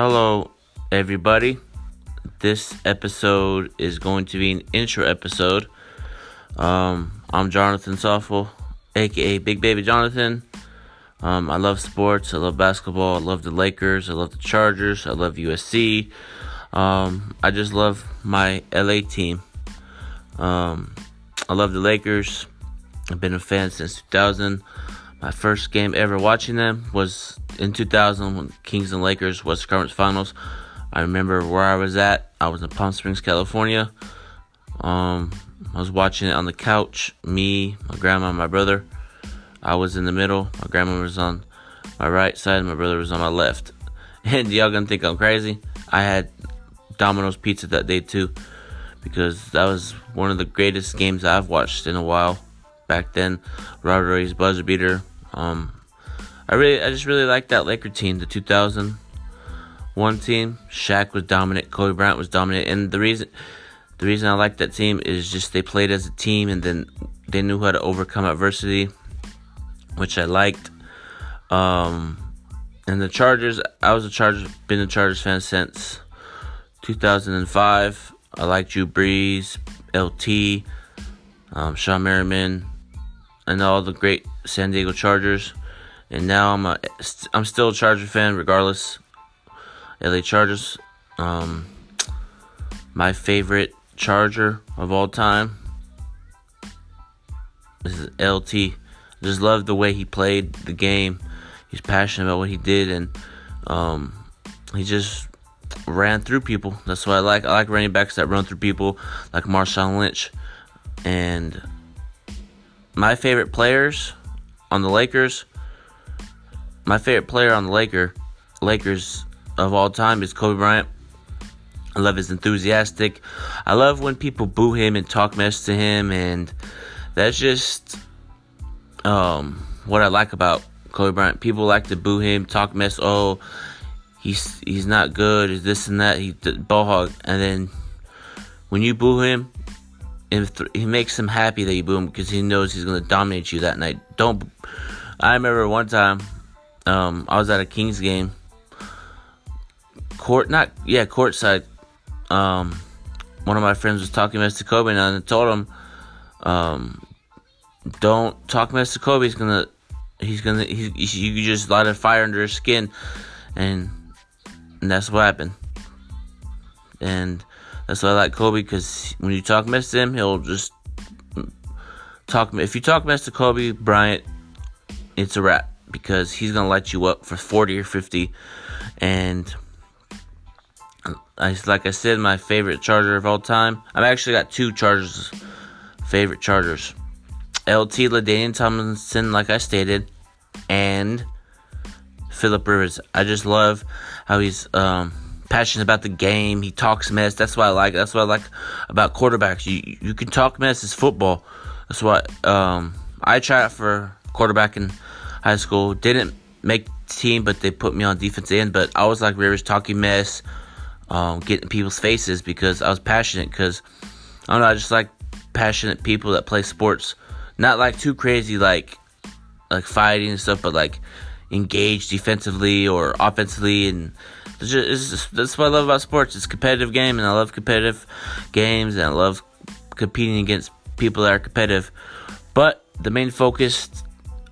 Hello, everybody. This episode is going to be an intro episode. Um, I'm Jonathan Soffel, aka Big Baby Jonathan. Um, I love sports. I love basketball. I love the Lakers. I love the Chargers. I love USC. Um, I just love my LA team. Um, I love the Lakers. I've been a fan since 2000. My first game ever watching them was in 2000 when Kings and Lakers was conference finals. I remember where I was at. I was in Palm Springs, California. Um, I was watching it on the couch. Me, my grandma, my brother. I was in the middle. My grandma was on my right side. My brother was on my left. And y'all gonna think I'm crazy. I had Domino's pizza that day too, because that was one of the greatest games I've watched in a while. Back then, Robert Horry's buzzer beater. Um, I really, I just really like that Laker team, the 2001 team. Shaq was dominant, Kobe Bryant was dominant, and the reason, the reason I like that team is just they played as a team, and then they knew how to overcome adversity, which I liked. Um, and the Chargers, I was a Chargers, been a Chargers fan since 2005. I like Drew Brees, LT, um, Shawne Merriman, and all the great San Diego Chargers. And now I'm a, I'm still a Charger fan regardless. LA Chargers. Um, my favorite Charger of all time this is LT. Just love the way he played the game. He's passionate about what he did, and um, he just ran through people. That's what I like. I like running backs that run through people, like Marshawn Lynch. And my favorite players on the Lakers, my favorite player on the Laker, Lakers of all time is Kobe Bryant. I love his enthusiastic. I love when people boo him and talk mess to him, and that's just um, what I like about Kobe Bryant. People like to boo him, talk mess. Oh, he's he's not good. Is this and that? He ball hog, and then when you boo him, he makes him happy that you boo him because he knows he's gonna dominate you that night. Don't. I remember one time, um, I was at a Kings game. Court, not yeah, courtside. Um, one of my friends was talking to Kobe, and I told him, um, "Don't talk mess to Kobe. He's gonna, he's gonna, he's, you just light a fire under his skin." And and that's what happened. And that's why I like Kobe because when you talk mess to him, he'll just talk. If you talk mess to Kobe Bryant, it's a wrap because he's gonna light you up for forty or fifty. And I, like I said, my favorite Charger of all time. I've actually got two Chargers, favorite Chargers. LT LaDainian Tomlinson, like I stated, and Philip Rivers. I just love how he's um, passionate about the game. He talks mess. That's what I like. That's what I like about quarterbacks. You you can talk mess. It's football. That's what um, I tried for quarterback in high school. Didn't make team, but they put me on defense end. But I was like Rivers, talking mess, um, getting people's faces because I was passionate. Because I don't know. I just like passionate people that play sports. Not like too crazy, like like fighting and stuff, but like engaged defensively or offensively, and that's what I love about sports. It's a competitive game, and I love competitive games, and I love competing against people that are competitive. But the main focus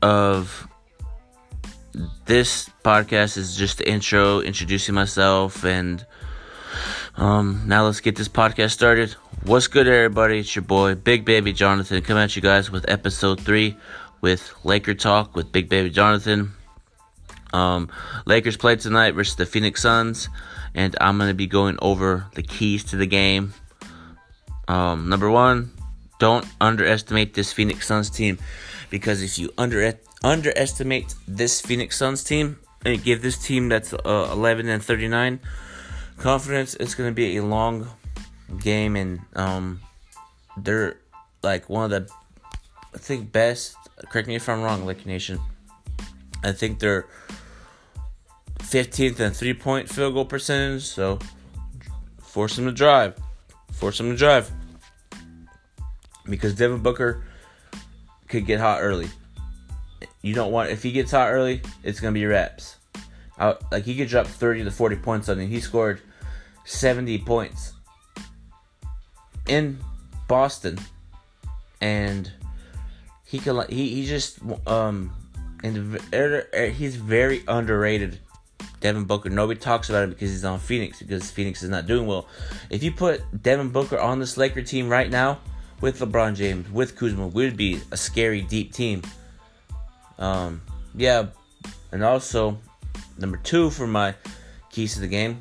of this podcast is just the intro, introducing myself, and um, now let's get this podcast started. What's good, everybody? It's your boy, Big Baby Jonathan, coming at you guys with episode three with Laker Talk with Big Baby Jonathan. Um, Lakers play tonight versus the Phoenix Suns, and I'm going to be going over the keys to the game. Um, number one, don't underestimate this Phoenix Suns team because if you under underestimate this Phoenix Suns team and give this team that's uh, 11 and 39 confidence, it's going to be a long game, and um, they're like one of the I think best. Correct me if I'm wrong, Laker Nation. I think they're 15th and three point field goal percentage. So force him to drive. Force him to drive. Because Devin Booker could get hot early. You don't want if he gets hot early, it's gonna be reps. out, like he could drop 30 to 40 points on you. He scored 70 points in Boston, and he could he he just um and he's very underrated. Devin Booker. Nobody talks about him because he's on Phoenix because Phoenix is not doing well. If you put Devin Booker on this Laker team right now with LeBron James, with Kuzma, we would be a scary deep team. Um, yeah, and also number two for my keys to the game,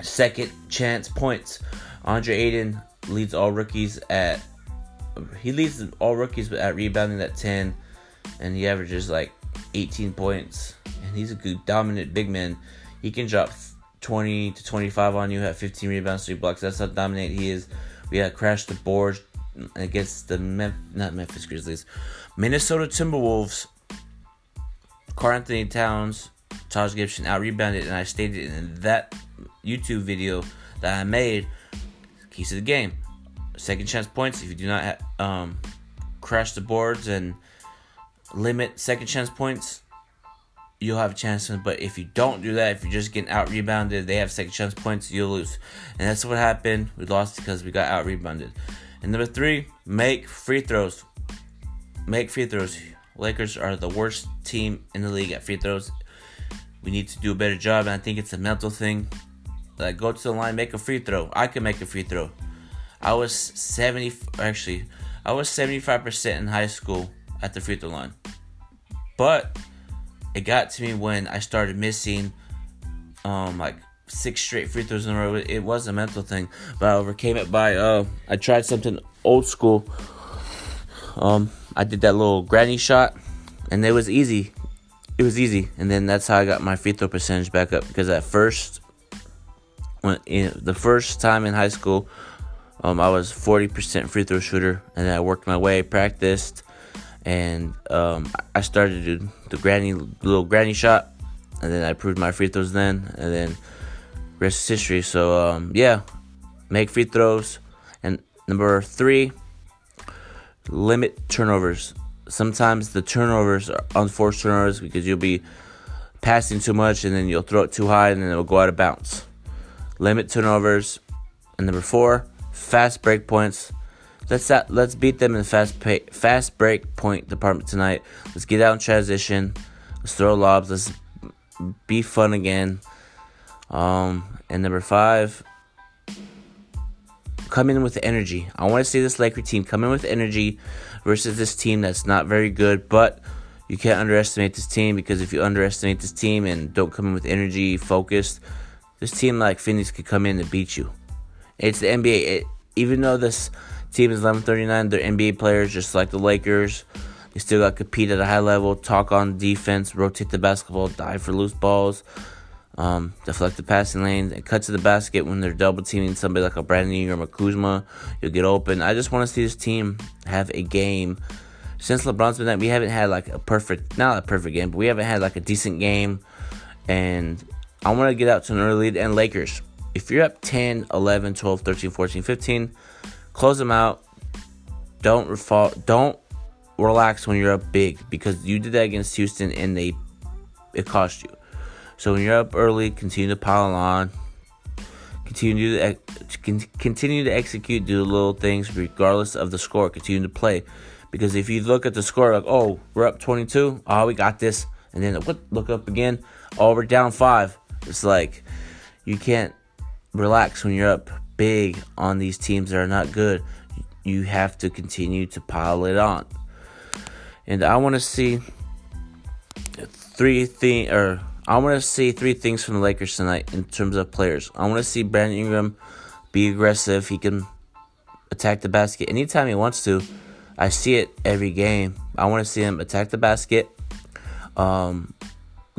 second chance points. Andre Ayton leads all rookies at he leads all rookies at rebounding at 10 and he averages like 18 points and he's a good dominant big man. He can drop 20 to 25 on you have 15 rebounds 3 blocks. That's how dominant he is. We had crashed the board against the Mem- not Memphis Grizzlies Minnesota Timberwolves. Karl-Anthony Towns Taj Gibson out rebounded and I stated in that YouTube video that I made. Keys to the game. Second chance points if you do not um, crash the boards and limit second chance points you'll have a chance but if you don't do that if you're just getting out rebounded they have second chance points you'll lose. And that's what happened. We lost because we got out rebounded. And number three make free throws. Make free throws. Lakers are the worst team in the league at free throws. We need to do a better job and i think it's a mental thing. Like go to the line make a free throw. I can make a free throw. I was 70 actually I was 75% in high school at the free throw line. But it got to me when I started missing um like six straight free throws in a row. It was a mental thing, but I overcame it by uh I tried something old school. Um I did that little granny shot and it was easy. It was easy, and then that's how I got my free throw percentage back up because at first when in the first time in high school um, I was 40% free throw shooter, and then I worked my way, practiced, and um, I started the granny little granny shot, and then I proved my free throws then, and then rest is history. So um, yeah, make free throws, and number three, limit turnovers. Sometimes the turnovers are unforced turnovers because you'll be passing too much, and then you'll throw it too high, and then it'll go out of bounds. Limit turnovers, and number four fast break points. Let's let's beat them in fast pay, fast break point department tonight. Let's get out in transition. Let's throw lobs. Let's be fun again. Um, and number five, come in with energy. I want to see this Laker team come in with energy versus this team that's not very good, but you can't underestimate this team because if you underestimate this team and don't come in with energy, focused, this team like Phoenix could come in and beat you. It's the NBA. It, even though this team is 1139, they're NBA players just like the Lakers. They still got to compete at a high level, talk on defense, rotate the basketball, dive for loose balls, um, deflect the passing lanes, and cut to the basket when they're double teaming somebody like a Brandon or Kuzma. You'll get open. I just want to see this team have a game. Since LeBron's been there, we haven't had like a perfect, not a perfect game, but we haven't had like a decent game. And I want to get out to an early lead. And Lakers, if you're up 10, 11, 12, 13, 14, 15, close them out. Don't fall, don't relax when you're up big because you did that against Houston and they it cost you. So when you're up early, continue to pile on. Continue to continue to execute, do little things regardless of the score. Continue to play, because if you look at the score like, oh, we're up 22, oh, we got this, and then what? Look up again, oh, we're down five. It's like you can't relax when you're up big on these teams that are not good. You have to continue to pile it on. And I want to see three thing or I want to see three things from the Lakers tonight in terms of players. I want to see Brandon Ingram be aggressive. He can attack the basket anytime he wants to. I see it every game. I want to see him attack the basket, um,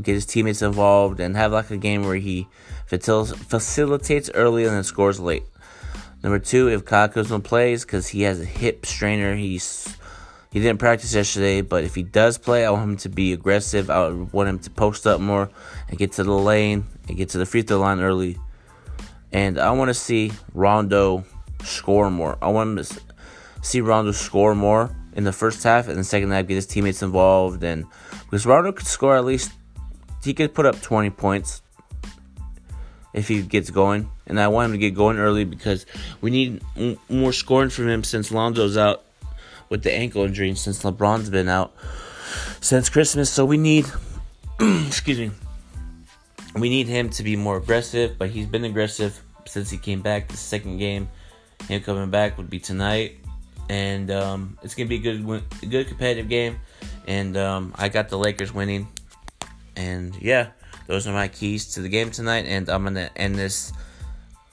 get his teammates involved, and have like a game where he facilitates early and then scores late. Number two, if Kyle Kuzma plays because he has a hip strainer, he's he didn't practice yesterday, but if he does play, I want him to be aggressive. I want him to post up more and get to the lane and get to the free throw line early. And I want to see Rondo score more. I want to see Rondo score more in the first half and the second half, get his teammates involved. And because Rondo could score at least he could put up 20 points if he gets going. And I want him to get going early because we need more scoring from him since Lonzo's out with the ankle injury, since LeBron's been out since Christmas. So we need, excuse me, we need him to be more aggressive. But he's been aggressive since he came back. The second game, him coming back would be tonight, and um, it's gonna be a good, good competitive game. And um, I got the Lakers winning, and yeah, those are my keys to the game tonight. And I'm gonna end this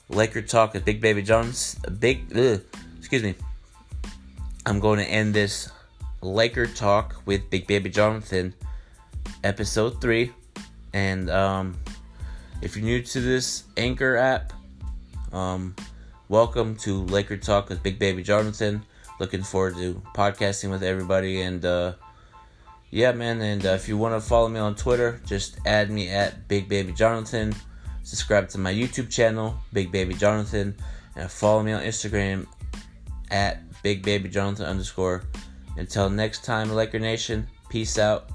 Laker talk with Big Baby Jones. Big, ugh, excuse me. I'm going to end this Laker talk with Big Baby Jonathan, episode three. And um, if you're new to this Anchor app, um, welcome to Laker Talk with Big Baby Jonathan. Looking forward to podcasting with everybody. And uh, yeah, man. And uh, if you want to follow me on Twitter, just add me at Big Baby Jonathan. Subscribe to my YouTube channel, Big Baby Jonathan. And follow me on Instagram at Big Baby Jonathan underscore. Until next time, Laker Nation, peace out.